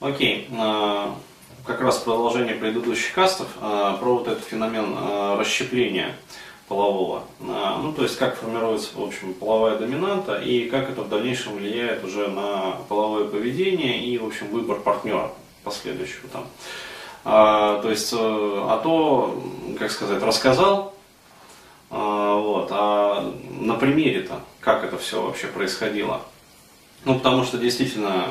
Окей, э, как раз продолжение предыдущих кастов э, про вот этот феномен э, расщепления полового. Ну, то есть, как формируется, в общем, половая доминанта и как это в дальнейшем влияет уже на половое поведение и, в общем, выбор партнера последующего там. А, то есть, а то, как сказать, рассказал, а, вот, а на примере-то, как это все вообще происходило. Ну, потому что действительно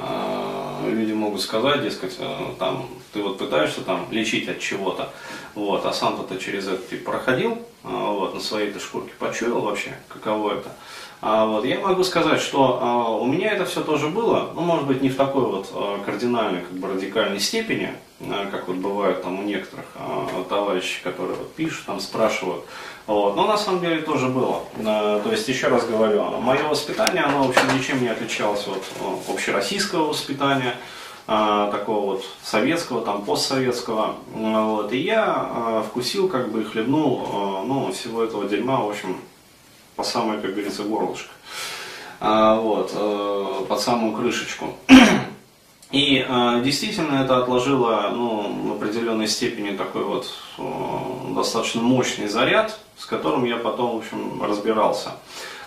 люди могут сказать, дескать, э, там, ты вот пытаешься там лечить от чего-то, вот, а сам-то через это ты проходил, э, вот, на своей-то шкурке почуял вообще, каково это. А вот, я могу сказать, что а, у меня это все тоже было, ну, может быть, не в такой вот а, кардинальной, как бы радикальной степени, как вот бывает там у некоторых а, товарищей, которые вот пишут, там спрашивают, вот. Но на самом деле тоже было. А, то есть, еще раз говорю, мое воспитание, оно, в общем, ничем не отличалось от общероссийского воспитания, такого вот советского, там, постсоветского. Вот. И я вкусил, как бы, хлебнул, ну, всего этого дерьма, в общем, по самой, как говорится, горлышко. Вот, э, под самую крышечку. И э, действительно это отложило ну, в определенной степени такой вот э, достаточно мощный заряд, с которым я потом, в общем, разбирался.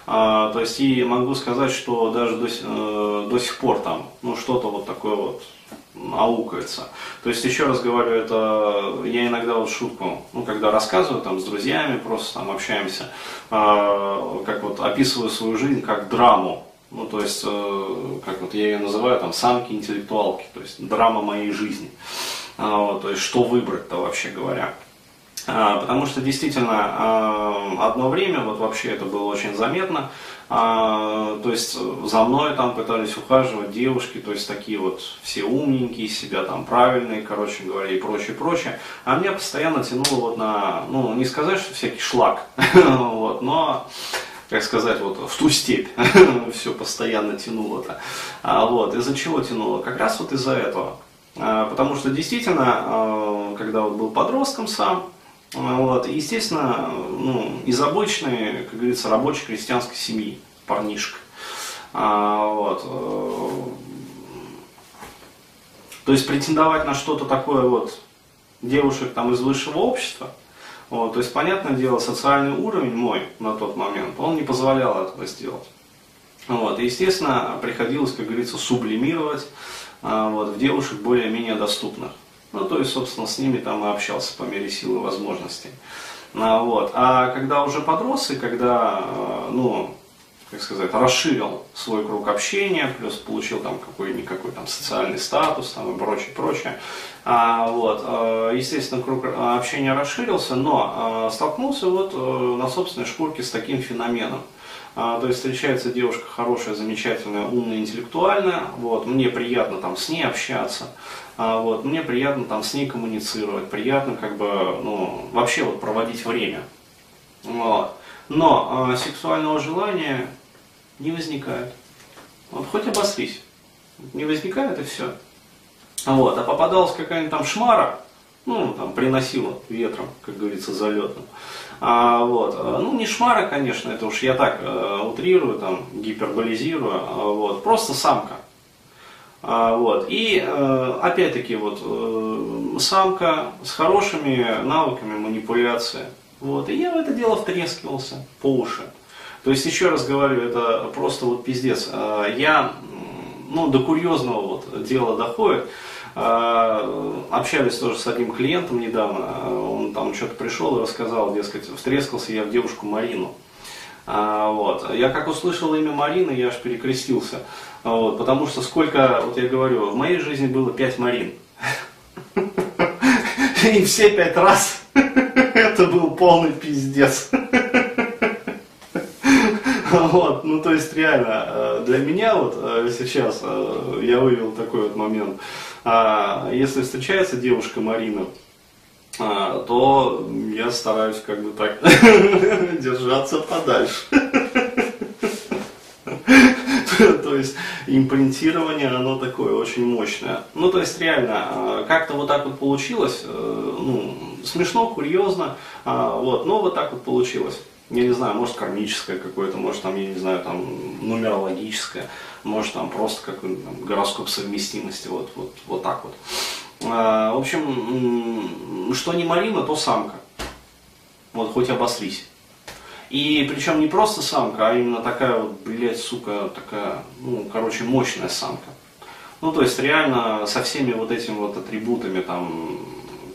А, то есть и могу сказать, что даже до, э, до сих пор там ну, что-то вот такое вот аукается. То есть, еще раз говорю, это я иногда вот шутку, ну, когда рассказываю там с друзьями, просто там общаемся, э, как вот описываю свою жизнь как драму. Ну, то есть, э, как вот я ее называю, там, самки-интеллектуалки, то есть, драма моей жизни. Э, вот, то есть, что выбрать-то, вообще говоря. А, потому что действительно а, одно время, вот вообще это было очень заметно, а, то есть за мной там пытались ухаживать девушки, то есть такие вот все умненькие, себя там правильные, короче говоря, и прочее, прочее. А меня постоянно тянуло вот на, ну не сказать, что всякий шлак, но как сказать, вот в ту степь все постоянно тянуло-то. А, вот, из-за чего тянуло? Как раз вот из-за этого. А, потому что действительно, а, когда вот был подростком сам, вот. Естественно, ну, из обычной, как говорится, рабочей крестьянской семьи, парнишка. А, вот. Э, то есть претендовать на что-то такое вот девушек там из высшего общества, вот, то есть, понятное дело, социальный уровень мой на тот момент, он не позволял этого сделать. Вот, и, естественно, приходилось, как говорится, сублимировать а, вот, в девушек более-менее доступных. Ну, то есть, собственно, с ними там и общался по мере силы возможностей. А, вот. а когда уже подрос и когда, э, ну, как сказать, расширил свой круг общения, плюс получил там какой-никакой там социальный статус там и прочее, прочее. А, вот, э, естественно, круг общения расширился, но э, столкнулся вот на собственной шкурке с таким феноменом. А, то есть встречается девушка хорошая, замечательная, умная, интеллектуальная, вот, мне приятно там с ней общаться, а, вот, мне приятно там с ней коммуницировать, приятно как бы, ну, вообще вот проводить время. Вот. Но э, сексуального желания не возникает. Вот, хоть обострись. Не возникает и все. Вот. А попадалась какая-нибудь там шмара, ну, там, приносила ветром, как говорится, залетным. А, вот. А, ну, не шмара, конечно, это уж я так э, утрирую, там, гиперболизирую, а, вот. просто самка. А, вот. И э, опять-таки вот э, самка с хорошими навыками манипуляции. Вот. И я в это дело втрескивался по уши. То есть, еще раз говорю, это просто вот пиздец. А, я, ну, до курьезного вот дела доходит. А, общались тоже с одним клиентом недавно, он там что-то пришел и рассказал, дескать, встрескался я в девушку Марину. А, вот. Я как услышал имя Марины, я аж перекрестился. Вот, потому что сколько, вот я говорю, в моей жизни было пять Марин. И все пять раз это был полный пиздец. Вот, ну то есть реально, э, для меня вот э, сейчас э, я вывел такой вот момент. А, если встречается девушка Марина, а, то я стараюсь как бы так держаться подальше. то есть импринтирование, оно такое очень мощное. Ну, то есть реально, а, как-то вот так вот получилось, ну, смешно, курьезно, вот, но вот так вот получилось. Я не знаю, может кармическое какое-то, может там, я не знаю, там нумерологическое, может там просто какой-то там, гороскоп совместимости, вот, вот, вот так вот. А, в общем, что не Марина, то самка. Вот хоть обострись. И причем не просто самка, а именно такая вот, блядь, сука, такая, ну, короче, мощная самка. Ну, то есть реально со всеми вот этими вот атрибутами, там,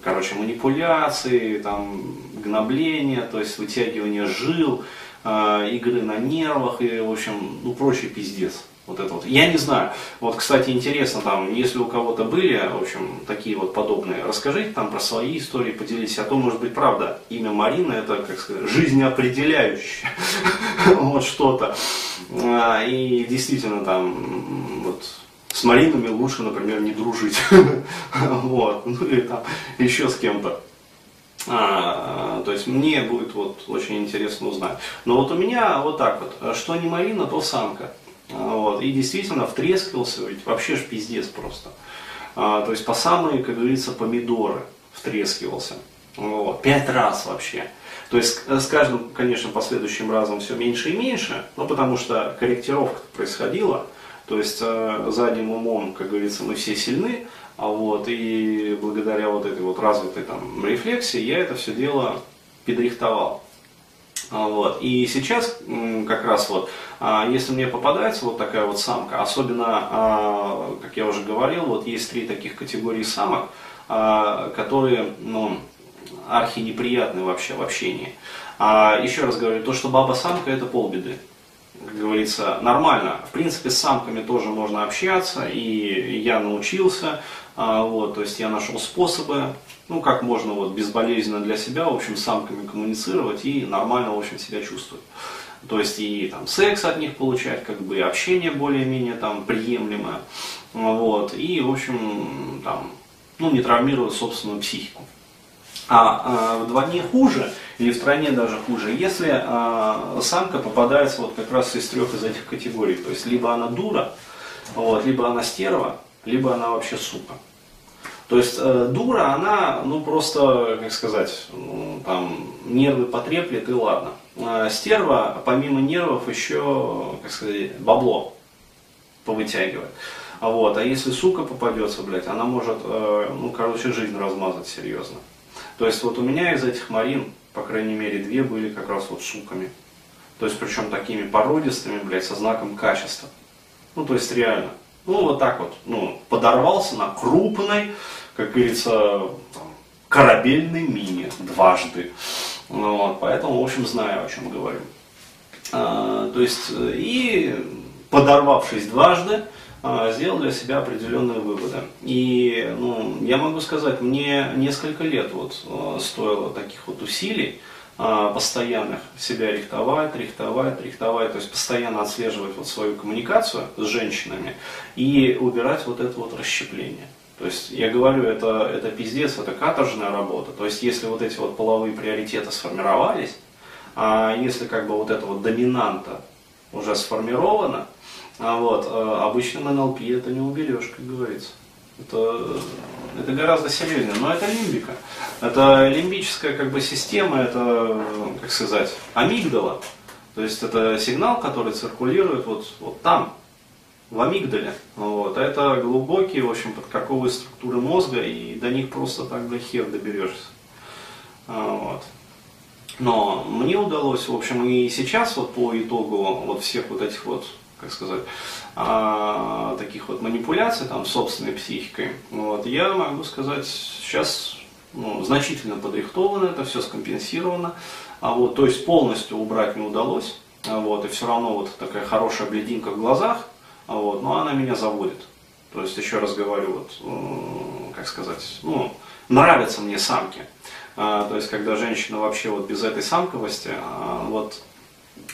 короче, манипуляции, там, гнобления, то есть вытягивание жил, э, игры на нервах и, в общем, ну, прочий пиздец. Вот это вот. Я не знаю. Вот, кстати, интересно, там, если у кого-то были, в общем, такие вот подобные, расскажите там про свои истории, поделитесь. А то, может быть, правда, имя Марина это, как сказать, жизнеопределяющее вот что-то. А, и действительно там, вот, с Маринами лучше, например, не дружить. вот. Ну или там еще с кем-то. А, то есть мне будет вот очень интересно узнать. Но вот у меня вот так вот, что не Марина, то самка. Вот. И действительно втрескивался, ведь вообще ж пиздец просто. А, то есть по самые, как говорится, помидоры втрескивался. Вот. Пять раз вообще. То есть с каждым, конечно, последующим разом все меньше и меньше, но потому что корректировка происходила. То есть э, задним умом, как говорится, мы все сильны, а вот, и благодаря вот этой вот развитой там рефлексии я это все дело подрихтовал. А, вот. И сейчас как раз вот, а, если мне попадается вот такая вот самка, особенно, а, как я уже говорил, вот есть три таких категории самок, которые, ну, архи неприятны вообще в общении. Еще раз говорю, то, что баба-самка, это полбеды как говорится, нормально. В принципе, с самками тоже можно общаться, и я научился, вот, то есть я нашел способы, ну, как можно вот безболезненно для себя, в общем, с самками коммуницировать и нормально, в общем, себя чувствовать. То есть и там секс от них получать, как бы и общение более-менее там приемлемое, вот, и, в общем, там, ну, не травмировать собственную психику. А, а вдвойне хуже, или в стране даже хуже, если а, самка попадается вот как раз из трех из этих категорий. То есть либо она дура, вот, либо она стерва, либо она вообще сука. То есть э, дура, она, ну просто, как сказать, ну, там нервы потреплет и ладно. А стерва, помимо нервов, еще, как сказать, бабло повытягивает. А вот, а если сука попадется, блядь, она может, э, ну, короче, жизнь размазать серьезно. То есть вот у меня из этих марин, по крайней мере, две были как раз вот суками. То есть причем такими породистыми, блядь, со знаком качества. Ну, то есть реально. Ну, вот так вот, ну, подорвался на крупной, как говорится, там, корабельной мине дважды. Ну, вот, поэтому, в общем, знаю, о чем говорю. А, то есть, и подорвавшись дважды, сделал для себя определенные выводы. И ну, я могу сказать, мне несколько лет вот, а, стоило таких вот усилий, а, постоянных себя рихтовать, рихтовать, рихтовать, то есть постоянно отслеживать вот свою коммуникацию с женщинами и убирать вот это вот расщепление. То есть я говорю, это, это пиздец, это каторжная работа. То есть если вот эти вот половые приоритеты сформировались, а если как бы вот эта вот доминанта уже сформирована, а вот, а обычным НЛП это не уберешь, как говорится. Это, это гораздо серьезнее. Но это лимбика. Это лимбическая как бы система, это, как сказать, амигдала. То есть это сигнал, который циркулирует вот, вот там, в амигдале. Вот. А это глубокие, в общем, подкорковые структуры мозга, и до них просто так до хер доберешься. А, вот. Но мне удалось, в общем, и сейчас вот по итогу вот всех вот этих вот, как сказать, а, таких вот манипуляций там собственной психикой, вот, я могу сказать, сейчас ну, значительно подрихтовано, это все скомпенсировано, а вот, то есть полностью убрать не удалось, а вот, и все равно вот такая хорошая блединка в глазах, вот, но она меня заводит. То есть, еще раз говорю, вот, как сказать, ну, нравятся мне самки. А, то есть, когда женщина вообще вот без этой самковости, а, вот,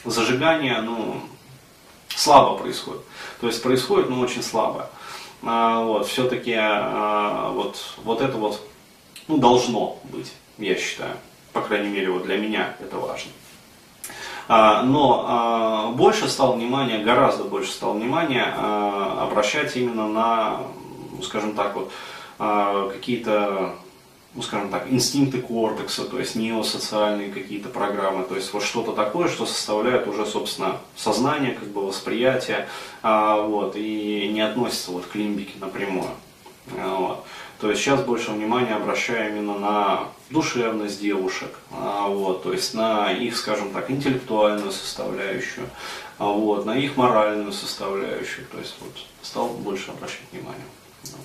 зажигание, ну, слабо происходит. То есть, происходит, но очень слабо. А, вот, все-таки а, вот, вот это вот, ну, должно быть, я считаю. По крайней мере, вот для меня это важно. А, но больше стал внимание, гораздо больше стал внимание а, обращать именно на, скажем так, вот, какие-то ну, скажем так, инстинкты кортекса, то есть неосоциальные какие-то программы, то есть вот что-то такое, что составляет уже, собственно, сознание, как бы восприятие, а, вот, и не относится вот к лимбике напрямую. Вот. То есть сейчас больше внимания обращаю именно на душевность девушек, а, вот, то есть на их, скажем так, интеллектуальную составляющую, а, вот, на их моральную составляющую, то есть вот стал больше обращать внимание. Вот.